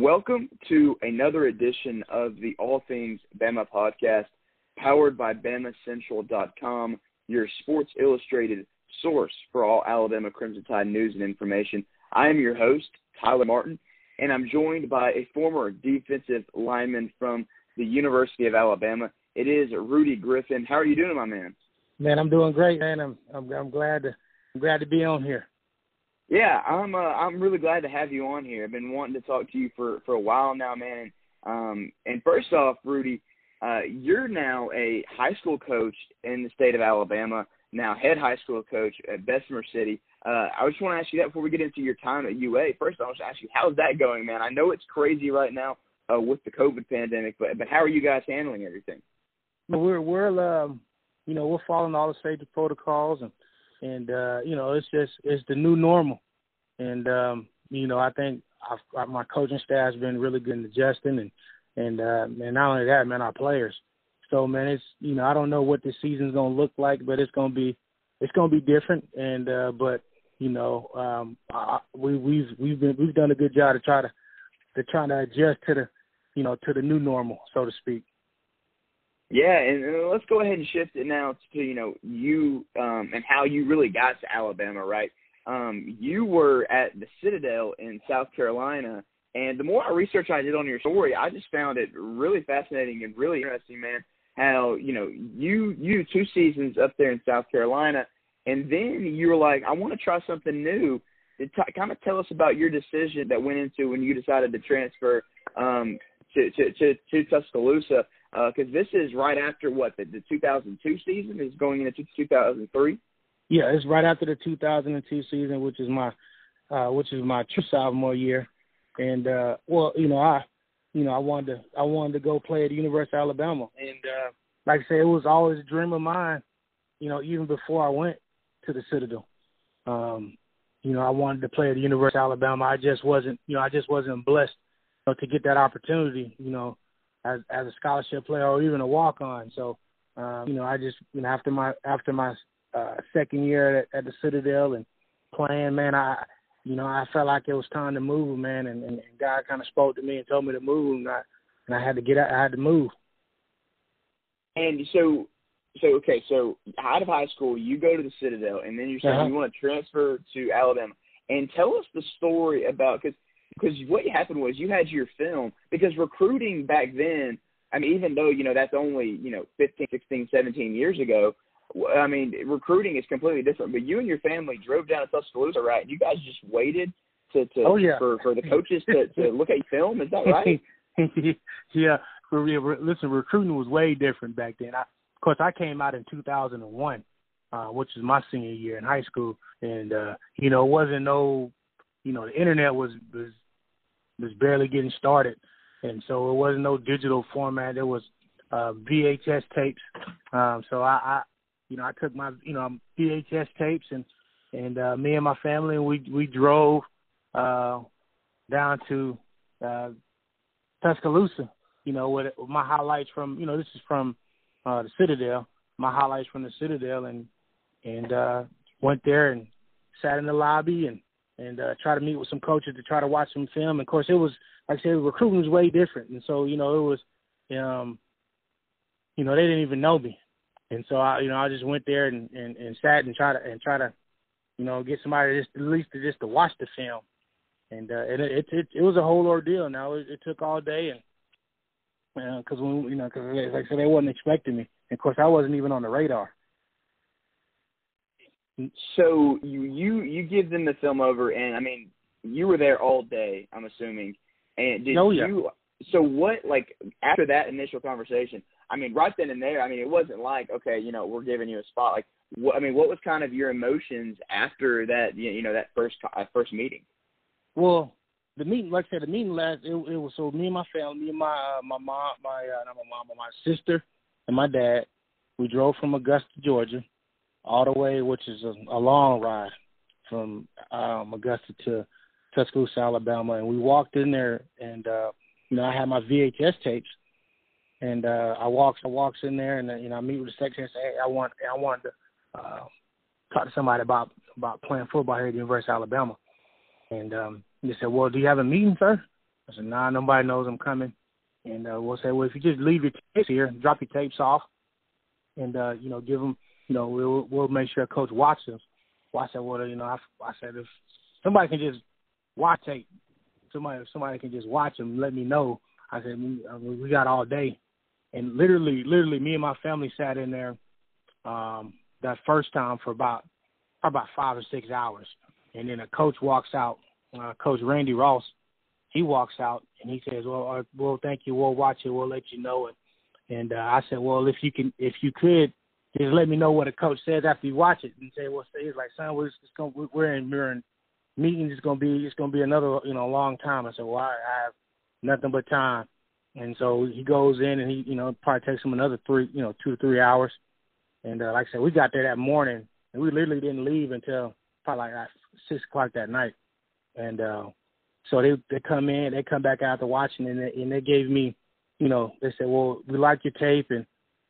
Welcome to another edition of the All Things Bama podcast, powered by BamaCentral.com, your Sports Illustrated source for all Alabama Crimson Tide news and information. I am your host, Tyler Martin, and I'm joined by a former defensive lineman from the University of Alabama. It is Rudy Griffin. How are you doing, my man? Man, I'm doing great, man. I'm I'm, I'm glad to I'm glad to be on here. Yeah, I'm uh, I'm really glad to have you on here. I've been wanting to talk to you for for a while now, man. Um, and first off, Rudy, uh, you're now a high school coach in the state of Alabama. Now, head high school coach at Bessemer City. Uh, I just want to ask you that before we get into your time at UA. First, I want to ask you, how's that going, man? I know it's crazy right now uh, with the COVID pandemic, but but how are you guys handling everything? We're we're um, you know we're following all the safety protocols and and uh, you know it's just it's the new normal, and um, you know I think I've, my coaching staff has been really good in adjusting, and and uh, and not only that, man, our players. So man, it's you know I don't know what this season's gonna look like, but it's gonna be it's gonna be different, and uh, but you know um, I, we we've we've been we've done a good job to try to to try to adjust to the you know to the new normal, so to speak. Yeah, and let's go ahead and shift it now to you know you um, and how you really got to Alabama, right? Um, you were at the Citadel in South Carolina, and the more I research I did on your story, I just found it really fascinating and really interesting, man. How you know you you two seasons up there in South Carolina, and then you were like, I want to try something new. T- kind of tell us about your decision that went into when you decided to transfer um, to, to to to Tuscaloosa because uh, this is right after what the, the 2002 season is going into 2003. Yeah, it's right after the 2002 season, which is my uh, which is my true sophomore year, and uh, well, you know, I you know I wanted to I wanted to go play at the University of Alabama, and uh, like I say, it was always a dream of mine, you know, even before I went to the Citadel. Um, you know, I wanted to play at the University of Alabama. I just wasn't, you know, I just wasn't blessed know, to get that opportunity. You know, as as a scholarship player or even a walk on. So um, you know, I just you know after my after my uh, second year at, at the Citadel and playing, man, I you know I felt like it was time to move, man, and, and, and God kind of spoke to me and told me to move, and I and I had to get out, I had to move. And so, so okay, so out of high school, you go to the Citadel, and then you say uh-huh. you want to transfer to Alabama. And tell us the story about because because what happened was you had your film because recruiting back then i mean even though you know that's only you know 15 16 17 years ago i mean recruiting is completely different but you and your family drove down to tuscaloosa right? And you guys just waited to to oh, yeah. for for the coaches to to look at film? Is that right? Yeah. Listen recruiting was way different back then. I, of course i came out in 2001 uh which is my senior year in high school. And uh you know it wasn't no you know the internet was was was barely getting started, and so it wasn't no digital format. It was uh, VHS tapes. Um, so I, I, you know, I took my you know VHS tapes and and uh, me and my family we we drove uh, down to uh, Tuscaloosa. You know, with, with my highlights from you know this is from uh, the Citadel. My highlights from the Citadel and and uh, went there and sat in the lobby and and uh, try to meet with some coaches to try to watch some film. And of course, it was like I said, recruiting was way different, and so you know it was, um, you know, they didn't even know me, and so I, you know, I just went there and and, and sat and try to and try to, you know, get somebody just at least to just to watch the film, and uh, and it it it, was a whole ordeal. Now it, it took all day, and because uh, when you know, because like I said, they wasn't expecting me. And of course, I wasn't even on the radar. So you you you give them the film over, and I mean you were there all day. I'm assuming, and did oh, yeah. you? So what? Like after that initial conversation, I mean, right then and there, I mean, it wasn't like okay, you know, we're giving you a spot. Like, what? I mean, what was kind of your emotions after that? You know, that first uh, first meeting. Well, the meeting, like I said, the meeting last. It, it was so me and my family, me and my uh, my mom, my uh, not my mom, but my sister and my dad. We drove from Augusta, Georgia all the way, which is a, a long ride from um, Augusta to Tuscaloosa, Alabama, and we walked in there, and uh, you know I had my VHS tapes, and uh, I walks I walks in there, and uh, you know I meet with the secretary and say, hey, I want I want to uh, talk to somebody about about playing football here at the University of Alabama, and um, they said, well, do you have a meeting, sir? I said, nah, nobody knows I'm coming. And uh, we'll say, well, if you just leave your tapes here, drop your tapes off, and uh, you know, give them, you know, we'll we'll make sure coach watches. Well, I said, well, you know, I, I said if somebody can just watch tape, somebody somebody can just watch them, let me know. I said, we, we got all day, and literally, literally, me and my family sat in there um, that first time for about about five or six hours, and then a coach walks out, uh, Coach Randy Ross. He walks out and he says, "Well, uh, well, thank you. We'll watch it. We'll let you know it." And uh, I said, "Well, if you can, if you could, just let me know what a coach says after you watch it." And say, "Well, he's like, son, we're just going, we're in, we're in meetings. It's gonna be, it's gonna be another, you know, long time." I said, "Well, I, I have nothing but time." And so he goes in and he, you know, probably takes him another three, you know, two to three hours. And uh, like I said, we got there that morning and we literally didn't leave until probably like six o'clock that night. And uh, so they they come in, they come back after watching, and they, and they gave me, you know, they said, well, we like your tape, and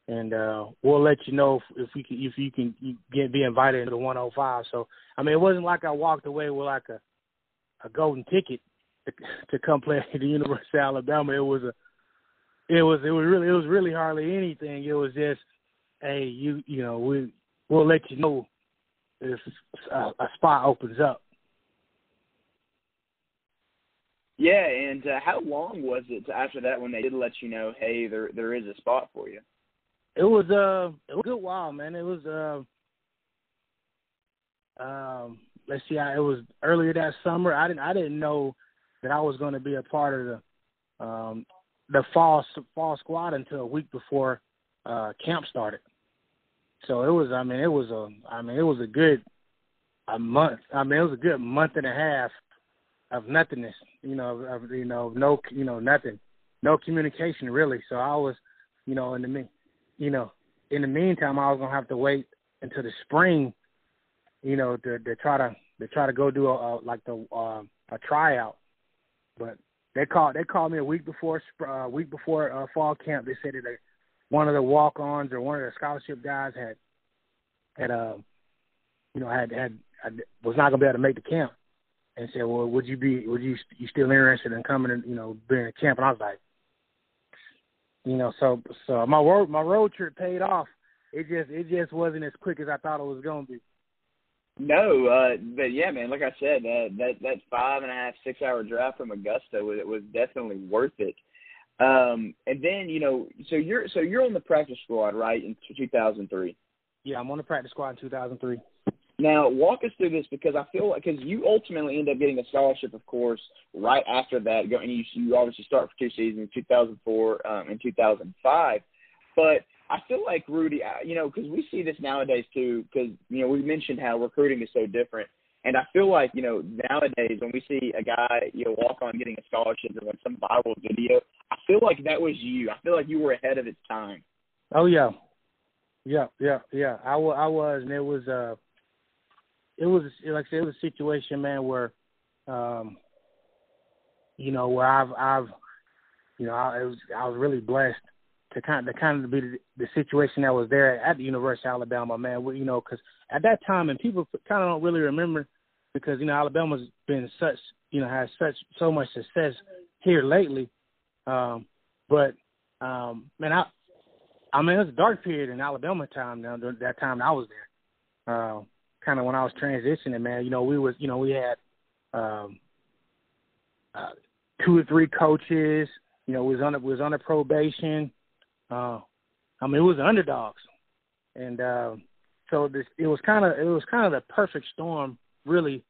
and uh, we'll let you know if, if we can if you can get be invited into the 105. So I mean, it wasn't like I walked away with like a a golden ticket to, to come play at the University of Alabama. It was a it was it was really it was really hardly anything. It was just, hey, you you know we we'll let you know if a, a spot opens up. Yeah, and uh, how long was it after that when they did let you know, hey, there there is a spot for you? It was uh, it was a good while, man. It was uh, um, let's see, I, it was earlier that summer. I didn't I didn't know that I was going to be a part of the um the fall fall squad until a week before uh camp started. So it was, I mean, it was a, I mean, it was a good a month. I mean, it was a good month and a half of nothingness. You know, of you know, no, you know, nothing, no communication really. So I was, you know, in the me, you know, in the meantime, I was gonna have to wait until the spring, you know, to to try to to try to go do a, a like the uh, a tryout. But they called they called me a week before uh, week before uh, fall camp. They said that one of the walk-ons or one of the scholarship guys had had uh you know had had, had was not going to be able to make the camp and said, "Well, would you be would you you still interested in coming and you know being a camp?" And I was like, you know, so so my road my road trip paid off. It just it just wasn't as quick as I thought it was going to be. No, uh, but yeah, man. Like I said, uh, that that five and a half six hour drive from Augusta was was definitely worth it. Um, and then you know, so you're so you're on the practice squad, right? In 2003. Yeah, I'm on the practice squad in 2003. Now, walk us through this because I feel like because you ultimately end up getting a scholarship, of course, right after that. And you you obviously start for two seasons, 2004 um, and 2005. But I feel like Rudy, you know, because we see this nowadays too. Because you know we mentioned how recruiting is so different. And I feel like, you know, nowadays when we see a guy, you know, walk on getting a scholarship or like some viral video, I feel like that was you. I feel like you were ahead of its time. Oh yeah. Yeah, yeah, yeah. I, w- I was and it was uh it was like I said, it was a situation, man, where um you know, where I've I've you know, I was I was really blessed to kind of to kind of be the, the situation that was there at the University of Alabama, man. You know, because at that time, and people kind of don't really remember because you know Alabama's been such you know has such so much success here lately, um, but um, man, I I mean it was a dark period in Alabama time now that time I was there, uh, kind of when I was transitioning, man. You know we was you know we had um, uh, two or three coaches. You know, was on was under probation. Uh, I mean, it was underdogs, and uh, so this it was kind of it was kind of the perfect storm, really.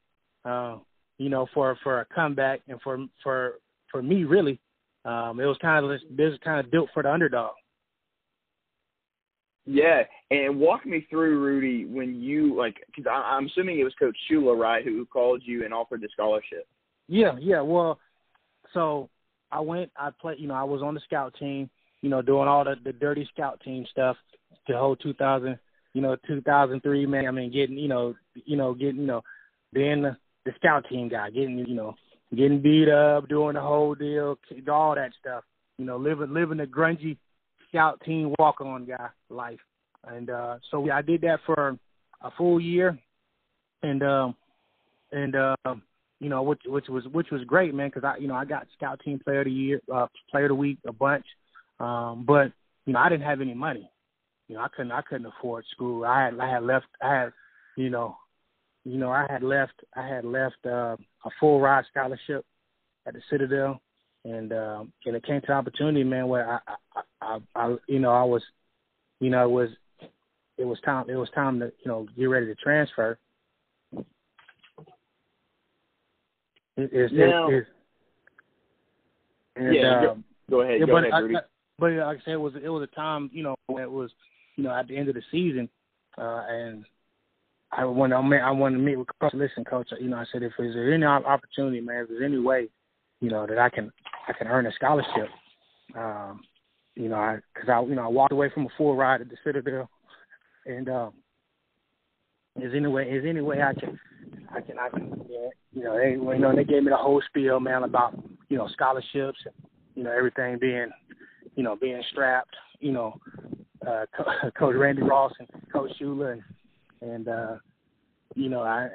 Uh, you know, for for a comeback and for for for me, really, um, it was kind of this was kind of built for the underdog. Yeah, and walk me through Rudy when you like because I'm assuming it was Coach Shula, right, who called you and offered the scholarship. Yeah, yeah. Well, so I went. I played. You know, I was on the scout team you know, doing all the, the dirty scout team stuff the whole 2000, you know, 2003, man. I mean, getting, you know, you know, getting, you know, being the, the scout team guy, getting, you know, getting beat up, doing the whole deal, all that stuff. You know, living living the grungy scout team walk on guy life. And uh so yeah, I did that for a full year and um and uh you know, which which was which was great, man, because I you know I got scout team player of the year, uh, player of the week, a bunch, um, but you know I didn't have any money. You know I couldn't I couldn't afford school. I had I had left I had you know you know I had left I had left uh, a full ride scholarship at the Citadel, and um, and it came to opportunity, man, where I, I I I you know I was you know it was it was time it was time to you know get ready to transfer It's, now, it's, and, yeah, um, go ahead. Go ahead, Rudy. I, but like I said, it was it was a time, you know, it was, you know, at the end of the season, uh, and I when I wanted to meet with Coach. Listen, Coach, you know, I said if there's any opportunity, man, if there's any way, you know, that I can I can earn a scholarship, um, you know, I because I you know I walked away from a full ride at the Citadel, and um, is any way is any way I can I can I can you know they you know they gave me the whole spiel man about you know scholarships and you know everything being you know being strapped you know uh coach Randy Ross and coach Shula and and uh you know I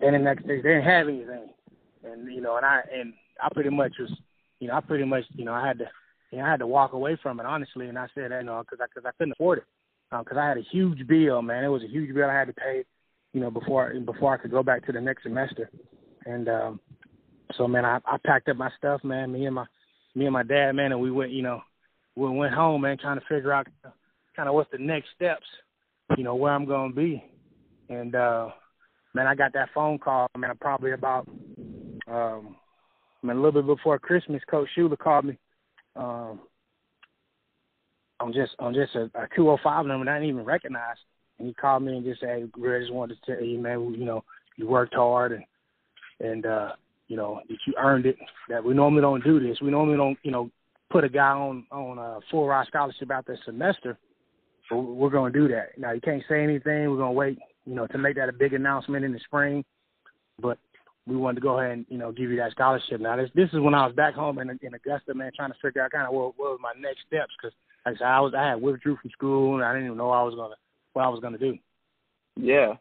and the next day they didn't have anything and you know and I and I pretty much was you know I pretty much you know I had to you know, I had to walk away from it honestly and I said you know because I because I couldn't afford it because uh, I had a huge bill, man. It was a huge bill I had to pay, you know, before before I could go back to the next semester. And um, so, man, I, I packed up my stuff, man. Me and my me and my dad, man, and we went, you know, we went home, man, trying to figure out kind of what's the next steps, you know, where I'm gonna be. And uh, man, I got that phone call, man, probably about um, man, a little bit before Christmas. Coach Shula called me. Um, on just on just a, a 205 number I didn't even recognize. And he called me and just said, hey, I just wanted to tell you, man, you know, you worked hard and and uh, you know that you earned it. That we normally don't do this. We normally don't, you know, put a guy on on a full ride scholarship out this semester. But we're going to do that. Now you can't say anything. We're going to wait, you know, to make that a big announcement in the spring. But we wanted to go ahead and you know give you that scholarship. Now this this is when I was back home in, in Augusta, man, trying to figure out kind of what, what was my next steps because like I said, I was I had withdrew from school and I didn't even know I was gonna what I was gonna do. Yeah,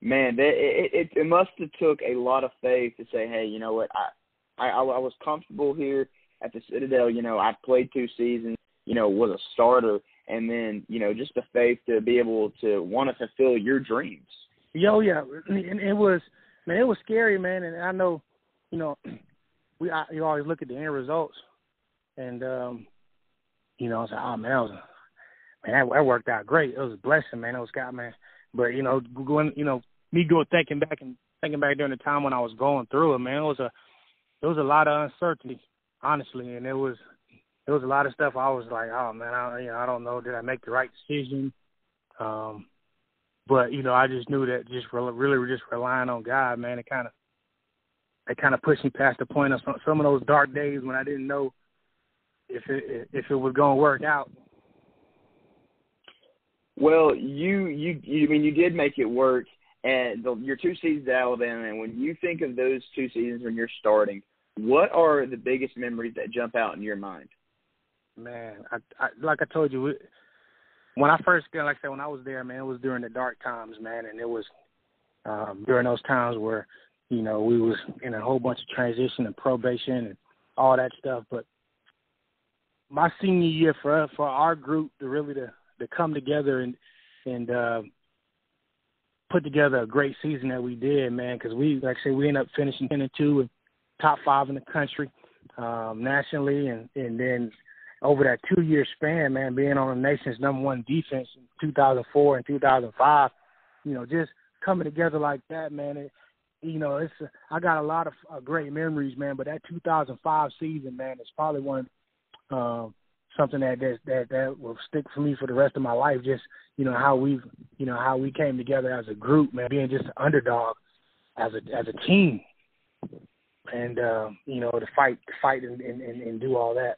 man, that it it, it must have took a lot of faith to say, hey, you know what, I I I was comfortable here at the Citadel. You know, I played two seasons. You know, was a starter, and then you know just the faith to be able to want to fulfill your dreams. Yo, yeah, and it was man, it was scary, man, and I know, you know, we I, you always look at the end results, and um you know, I was like, oh man, that was man, that, that worked out great. It was a blessing, man. It was God, man. But you know, going, you know, me going thinking back and thinking back during the time when I was going through it, man, it was a there was a lot of uncertainty, honestly, and it was there was a lot of stuff I was like, oh man, I you know, I don't know, did I make the right decision? Um, but you know, I just knew that just really, really just relying on God, man, it kind of it kind of pushed me past the point of some, some of those dark days when I didn't know if it if it was going to work out. Well, you you you I mean you did make it work, and the, your two seasons at Alabama. And when you think of those two seasons when you're starting, what are the biggest memories that jump out in your mind? Man, I, I like I told you, when I first got, like I said when I was there, man, it was during the dark times, man, and it was um, during those times where you know we was in a whole bunch of transition and probation and all that stuff. But my senior year for us, for our group to really to to come together and and uh, put together a great season that we did, man. Because we like I said, we ended up finishing ten and two and top five in the country um, nationally, and and then over that two year span, man, being on the nation's number one defense in 2004 and 2005, you know, just coming together like that, man. It, you know, it's I got a lot of uh, great memories, man. But that 2005 season, man, is probably one um, something that, that that that will stick for me for the rest of my life. Just you know how we've you know how we came together as a group, man, being just an underdog as a as a team, and uh, you know to fight to fight and, and, and do all that.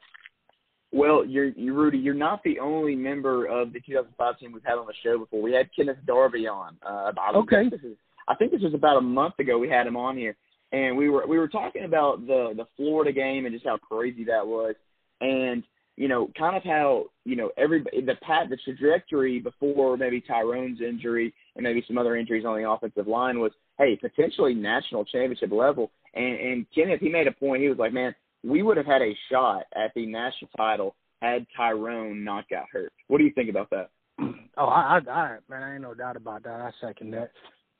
Well, you're, you Rudy. You're not the only member of the 2005 team we've had on the show before. We had Kenneth Darby on. Uh, about okay. This is, I think this was about a month ago. We had him on here, and we were we were talking about the the Florida game and just how crazy that was. And you know, kind of how you know every the pat the trajectory before maybe Tyrone's injury and maybe some other injuries on the offensive line was, hey, potentially national championship level. And and Kenneth, he made a point. He was like, man, we would have had a shot at the national title had Tyrone not got hurt. What do you think about that? Oh, I, I, I man, I ain't no doubt about that. I second that.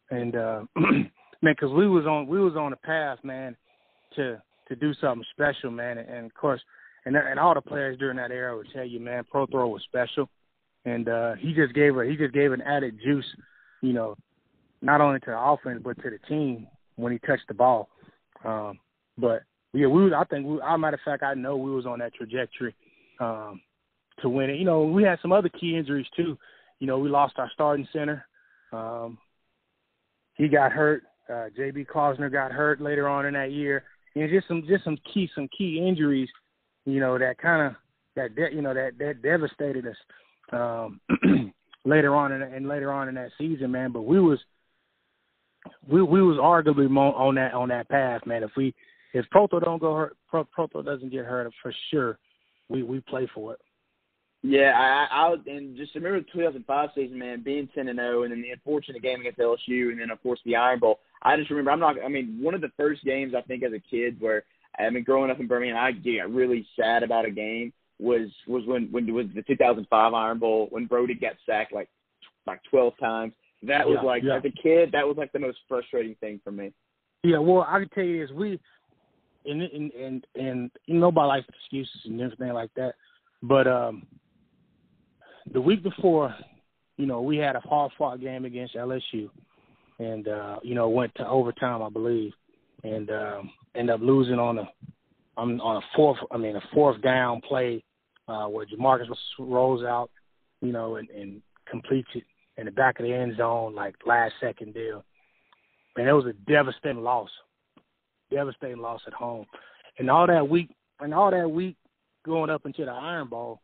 And uh man, because we was on we was on a path, man, to to do something special, man. And, and of course, and and all the players during that era would tell you, man, Prothro was special, and uh, he just gave a he just gave an added juice, you know, not only to the offense but to the team when he touched the ball. Um, but yeah, we was, I think we, as a matter of fact, I know we was on that trajectory um, to win it. You know, we had some other key injuries too. You know, we lost our starting center. Um, he got hurt. Uh, JB Closner got hurt later on in that year. And just some just some key some key injuries you know, that kind of that de- you know that that devastated us um, later on in, and later on in that season, man. But we was we we was arguably on that on that path, man. If we if Prothro don't go hurt, Pro, Prothro doesn't get hurt for sure. We we play for it. Yeah, I, I and just remember the 2005 season, man, being 10 and 0, and then the unfortunate game against LSU, and then of course the Iron Bowl. I just remember, I'm not, I mean, one of the first games I think as a kid where I mean, growing up in Birmingham, I get really sad about a game was was when when it was the 2005 Iron Bowl when Brodie got sacked like like 12 times. That was yeah, like yeah. as a kid, that was like the most frustrating thing for me. Yeah, well, I can tell you is we and and and and nobody likes excuses and everything like that, but um, the week before, you know, we had a hard fought game against LSU, and uh, you know went to overtime, I believe, and um, end up losing on a on, on a fourth. I mean, a fourth down play uh, where Jamarcus rolls out, you know, and, and completes it in the back of the end zone, like last second deal. And it was a devastating loss, devastating loss at home. And all that week, and all that week going up into the Iron Bowl,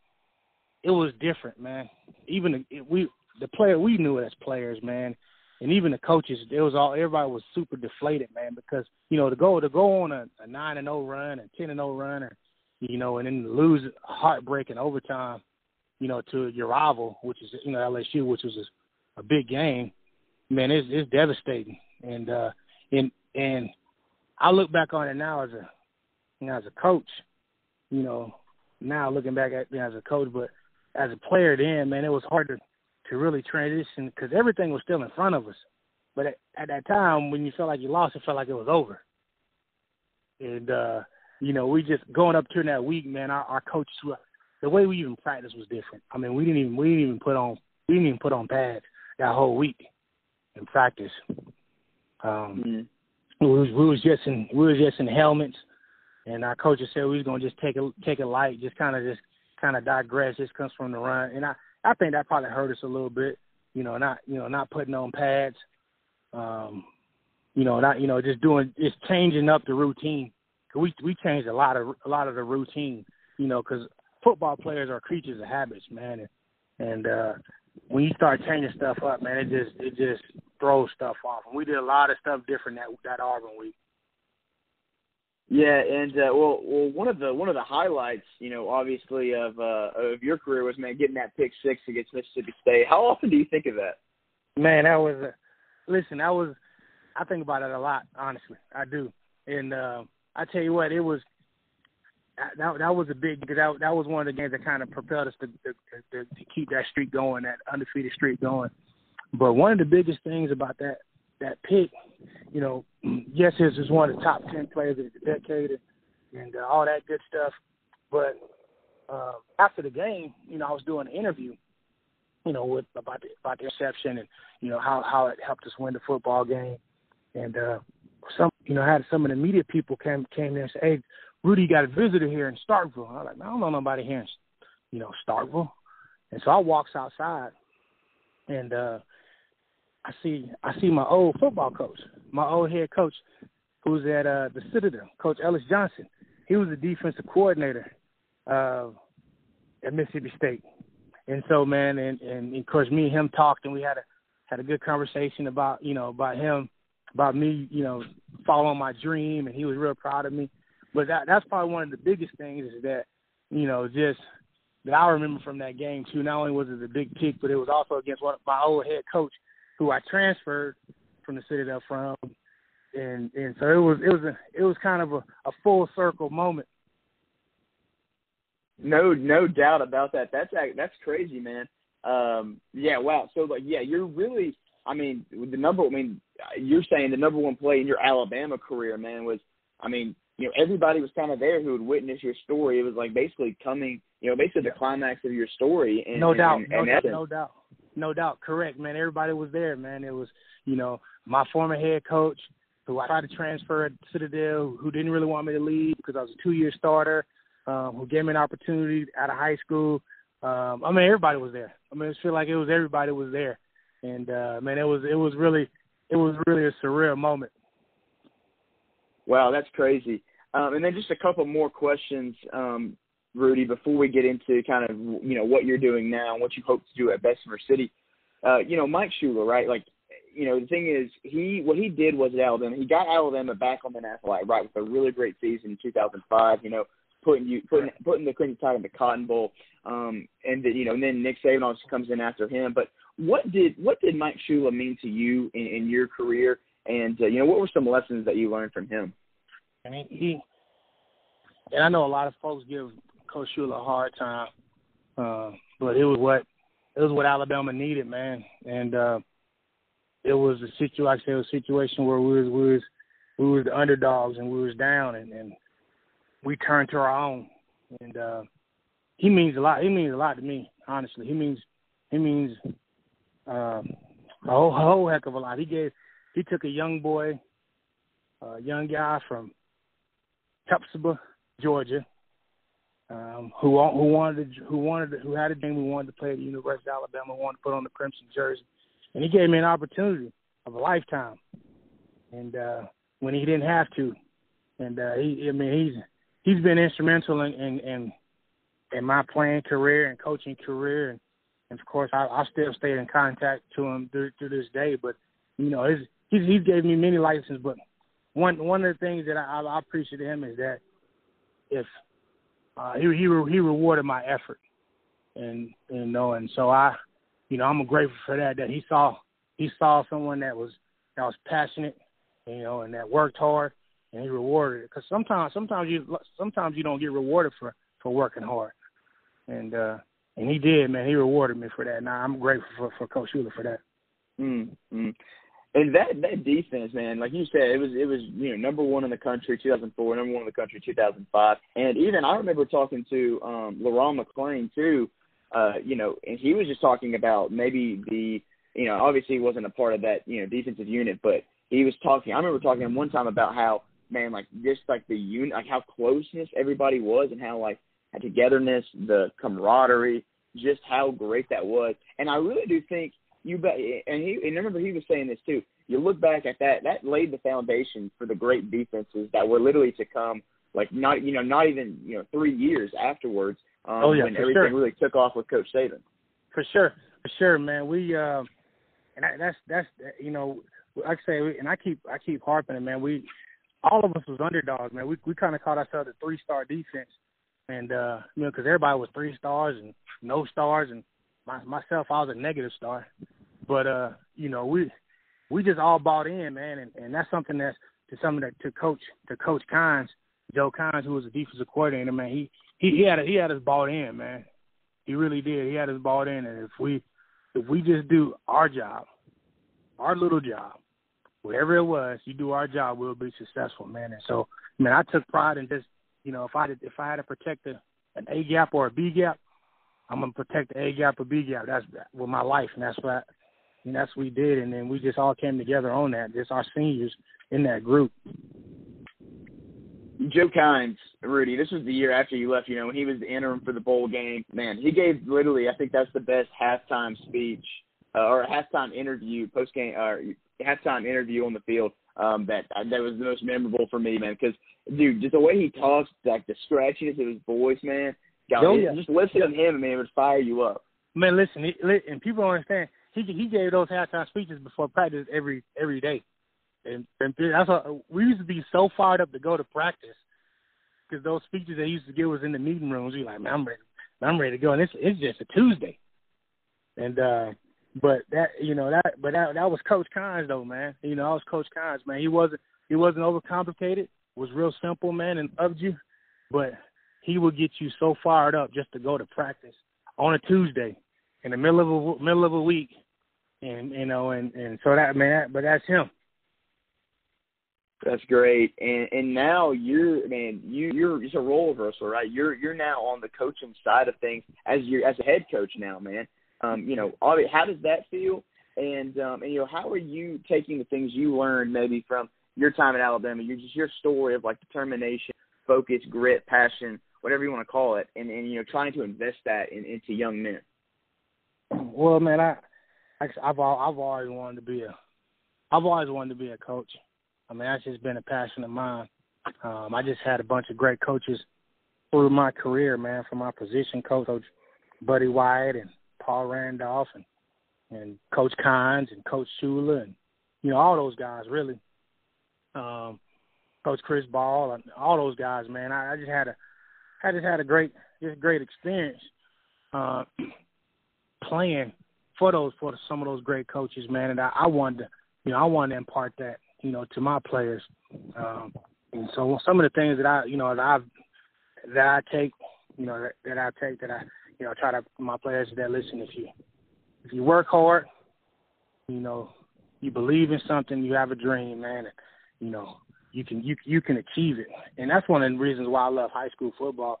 it was different, man. Even the, we, the player we knew as players, man, and even the coaches, it was all everybody was super deflated, man, because you know to go to go on a, nine and zero oh run and ten and zero oh run, or you know, and then lose heartbreak in overtime, you know, to your rival, which is you know LSU, which was a, a big game. Man, it's it's devastating, and uh, and and I look back on it now as a you know as a coach, you know, now looking back at you know, as a coach, but as a player then, man, it was hard to to really transition because everything was still in front of us. But at, at that time, when you felt like you lost, it felt like it was over. And uh, you know, we just going up during that week, man. Our, our coaches, the way we even practiced was different. I mean, we didn't even we didn't even put on we didn't even put on pads that whole week in practice. Um, mm-hmm. we was we was just in we was just in helmets, and our coaches said we was gonna just take a take a light, just kind of just kind of digress. This comes from the run, and I I think that probably hurt us a little bit. You know, not you know not putting on pads. Um, you know, not you know just doing just changing up the routine. We we changed a lot of a lot of the routine. You know, because football players are creatures of habits, man, and, and uh, when you start changing stuff up, man, it just it just throws stuff off. And we did a lot of stuff different that that Auburn week. Yeah, and uh, well, well, one of the one of the highlights, you know, obviously of uh, of your career was man getting that pick six against Mississippi State. How often do you think of that? Man, that was a, listen. That was I think about it a lot. Honestly, I do. And uh, I tell you what, it was that that was a big because that that was one of the games that kind of propelled us to to, to to keep that streak going, that undefeated streak going. But one of the biggest things about that that pick, you know, yes, his is one of the top ten players of the decade and, and uh, all that good stuff. But uh, after the game, you know, I was doing an interview, you know, with about the about the reception and you know how how it helped us win the football game, and uh, some you know I had some of the media people came came there and said, "Hey, Rudy got a visitor here in Starkville." I was like, "I don't know nobody here in you know Starkville," and so I walks outside, and uh, I see I see my old football coach, my old head coach, who's at uh, the Citadel, Coach Ellis Johnson. He was the defensive coordinator uh, at Mississippi State, and so man, and, and of course me and him talked, and we had a had a good conversation about you know about him, about me, you know, following my dream, and he was real proud of me. But that that's probably one of the biggest things is that you know just that I remember from that game too. Not only was it a big kick, but it was also against one of my old head coach, who I transferred from the Citadel from, and and so it was it was a it was kind of a, a full circle moment. No, no doubt about that. That's that's crazy, man. Um, yeah, wow. So like, yeah, you're really. I mean, the number. I mean, you're saying the number one play in your Alabama career, man, was. I mean, you know, everybody was kind of there who would witness your story. It was like basically coming, you know, basically the climax of your story. And, no doubt, and, no, and doubt no doubt, no doubt. Correct, man. Everybody was there, man. It was, you know, my former head coach, who I tried to transfer at Citadel, who didn't really want me to leave because I was a two-year starter, um, who gave me an opportunity out of high school. Um, I mean, everybody was there. I mean, it feel like it was everybody was there, and uh, man, it was it was really it was really a surreal moment. Wow, that's crazy. Um, and then just a couple more questions, um, Rudy, before we get into kind of you know what you're doing now and what you hope to do at Bessemer City. Uh, you know, Mike Shula, right? Like you know, the thing is, he what he did was at Alabama, he got Alabama back on the national light, right, with a really great season in 2005. You know, putting you putting putting the Crimson Tide in the Cotton Bowl, um, and then you know, and then Nick Saban also comes in after him. But what did what did Mike Shula mean to you in, in your career, and uh, you know, what were some lessons that you learned from him? I mean, he and I know a lot of folks give Coach Shula a hard time, uh, but it was what it was what Alabama needed, man, and. uh it was a situation. Like I said, a situation where we was we was we was the underdogs and we was down and, and we turned to our own. And uh, he means a lot. He means a lot to me, honestly. He means he means um, a whole, whole heck of a lot. He gave he took a young boy, a young guy from Hephzibah, Georgia, um, who who wanted to, who wanted to, who had a dream, who wanted to play at the University of Alabama, wanted to put on the crimson jersey and he gave me an opportunity of a lifetime. And uh, when he didn't have to, and uh, he, I mean, he's he's been instrumental in in in, in my playing career and coaching career, and, and of course, I, I still stay in contact to him through, through this day. But you know, his he's he's gave me many lessons, but one one of the things that I, I appreciate him is that if uh, he he he rewarded my effort, and you know, and so I you know, I'm grateful for that. That he saw he saw someone that was that was passionate, you know, and that worked hard, and he rewarded it. Because sometimes, sometimes you sometimes you don't get rewarded for for working hard, and uh and he did, man. He rewarded me for that, and I'm grateful for for Coach Shula for that. Mm-hmm. And that that defense, man, like you said, it was it was you know number one in the country 2004, number one in the country 2005, and even I remember talking to um Le'Ron McClain too uh, you know, and he was just talking about maybe the, you know, obviously he wasn't a part of that, you know, defensive unit, but he was talking. I remember talking to him one time about how, man, like just like the unit, like how closeness everybody was, and how like the togetherness, the camaraderie, just how great that was. And I really do think you bet. And he, and remember he was saying this too. You look back at that, that laid the foundation for the great defenses that were literally to come. Like not, you know, not even you know three years afterwards um, oh yeah, when everything sure. really took off with Coach Saban. For sure, for sure, man. We uh, and I, that's that's you know, like I say, and I keep I keep harping it, man. We all of us was underdogs, man. We we kind of called ourselves a three star defense, and uh, you know, because everybody was three stars and no stars, and my, myself, I was a negative star. But uh, you know, we we just all bought in, man, and, and that's something that's to something that to coach to Coach Kines, Joe Kines, who was a defensive coordinator, man. He he, he had he had us bought in, man. He really did. He had us bought in, and if we if we just do our job, our little job, whatever it was, you do our job, we'll be successful, man. And so, man, I took pride in just, you know, if I did, if I had to protect a, an A gap or a B gap, I'm gonna protect the A gap or B gap. That's with my life, and that's what, and that's what we did. And then we just all came together on that. Just our seniors in that group. Joe Kines, Rudy, this was the year after you left, you know, when he was the interim for the bowl game. Man, he gave literally, I think that's the best halftime speech uh, or halftime interview, post game, or halftime interview on the field um, that that was the most memorable for me, man. Because, dude, just the way he talks, like the scratchiness of his voice, man. God, oh, yeah. Just listen to him, man, it would fire you up. Man, listen, he, and people don't understand. He he gave those halftime speeches before practice every every day. And, and that's what we used to be so fired up to go to practice because those speeches they used to give was in the meeting rooms. We like, man, I'm ready. I'm ready to go, and it's it's just a Tuesday, and uh, but that you know that but that that was Coach Kines though, man. You know, I was Coach Kines, man. He wasn't he wasn't overcomplicated. Was real simple, man, and loved you, but he would get you so fired up just to go to practice on a Tuesday in the middle of a middle of a week, and you know, and and so that man, but that's him. That's great, and and now you're man, you you're it's a role reversal, right? You're you're now on the coaching side of things as you're as a head coach now, man. Um, you know, how does that feel? And um, and you know, how are you taking the things you learned maybe from your time at Alabama, your just your story of like determination, focus, grit, passion, whatever you want to call it, and and you know, trying to invest that in, into young men. Well, man, I, I've I've always wanted to be a I've always wanted to be a coach. I mean, that's just been a passion of mine. Um, I just had a bunch of great coaches through my career, man, from my position coach, coach Buddy Wyatt and Paul Randolph and and Coach Kines and Coach Shula and you know all those guys really. Um, Coach Chris Ball and all those guys, man. I, I just had a I just had a great just great experience uh, playing for those for some of those great coaches, man. And I, I wanted to you know I wanted to impart that you know, to my players. Um, and so some of the things that I, you know, that I that I take, you know, that, that I take that I, you know, try to my players that listen. If you if you work hard, you know, you believe in something, you have a dream, man, and, you know, you can you you can achieve it. And that's one of the reasons why I love high school football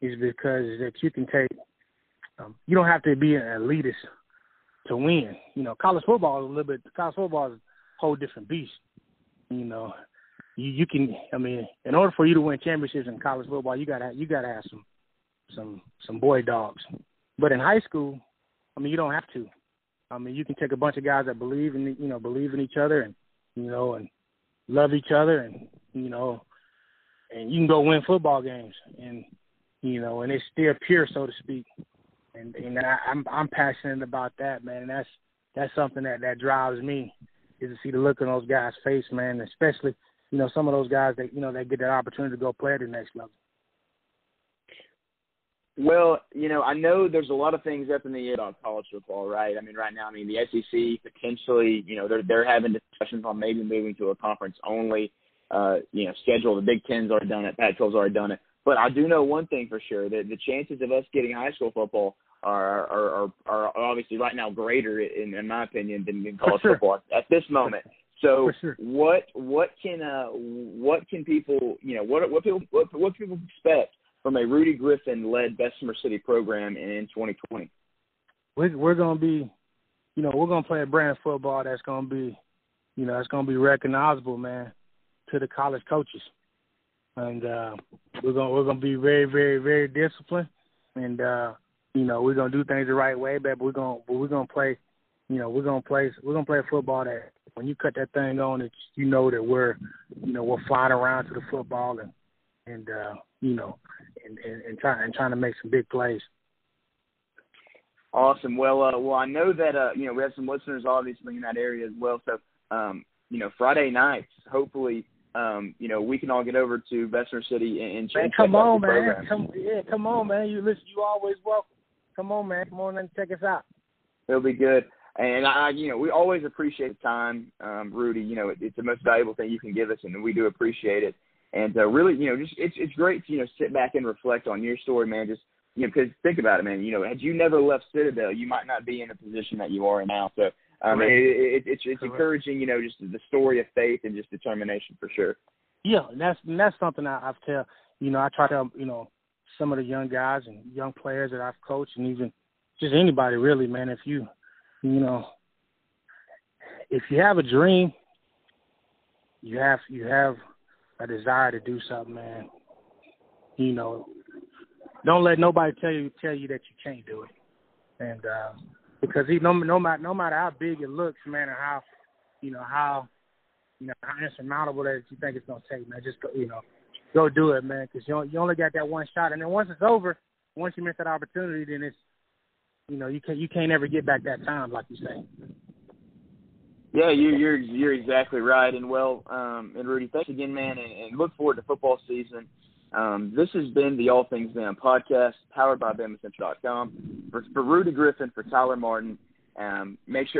is because that you can take. Um, you don't have to be an elitist to win. You know, college football is a little bit. College football is a whole different beast. You know, you you can. I mean, in order for you to win championships in college football, you gotta you gotta have some some some boy dogs. But in high school, I mean, you don't have to. I mean, you can take a bunch of guys that believe in you know believe in each other and you know and love each other and you know and you can go win football games and you know and it's still pure so to speak and and I, I'm I'm passionate about that man and that's that's something that that drives me is to see the look on those guys' face, man. Especially, you know, some of those guys that you know they get that opportunity to go play at the next level. Well, you know, I know there's a lot of things up in the air about college football, right? I mean, right now, I mean, the SEC potentially, you know, they're they're having discussions on maybe moving to a conference only, uh, you know, schedule. The Big Ten's already done it, Pac-12's already done it. But I do know one thing for sure that the chances of us getting high school football are are are, are obviously right now greater in, in my opinion than in college sure. football at this moment. So sure. what what can uh what can people you know what what people what, what people expect from a Rudy Griffin led Bessemer City program in 2020? We're we're gonna be, you know, we're gonna play a brand of football that's gonna be, you know, it's gonna be recognizable, man, to the college coaches, and uh, we're gonna we're gonna be very very very disciplined, and uh, you know, we're gonna do things the right way, but we're gonna but we're gonna play you know, we're gonna play we're gonna play football that when you cut that thing on it you know that we're you know, we're flying around to the football and and uh, you know, and, and, and trying and trying to make some big plays. Awesome. Well, uh, well, I know that uh, you know we have some listeners obviously in that area as well. So, um, you know, Friday nights, hopefully, um, you know, we can all get over to Bessemer City and, and man, come on, man. Come, yeah, come on, man. You listen. You always welcome. Come on, man. Come on and check us out. It'll be good. And I, you know, we always appreciate the time, um, Rudy. You know, it, it's the most valuable thing you can give us, and we do appreciate it. And uh, really, you know, just it's it's great to you know sit back and reflect on your story, man. Just you know, because think about it, man. You know, had you never left Citadel, you might not be in the position that you are now. So, um, it, it, it's it's encouraging, you know, just the story of faith and just determination for sure. Yeah, and that's and that's something I, I've tell you know I try to you know some of the young guys and young players that I've coached, and even just anybody really, man. If you, you know, if you have a dream, you have you have a desire to do something, man. You know, don't let nobody tell you tell you that you can't do it, and uh, because he, no no matter no matter how big it looks, man, or how you know how you know how insurmountable that you think it's gonna take, man. Just go, you know, go do it, man, because you you only got that one shot, and then once it's over, once you miss that opportunity, then it's you know you can't you can't ever get back that time, like you say. Yeah, you, you're you're exactly right, and well, um, and Rudy, thanks again, man, and, and look forward to football season. Um, this has been the All Things Bama podcast, powered by BamaCentral.com. For, for Rudy Griffin, for Tyler Martin, um, make sure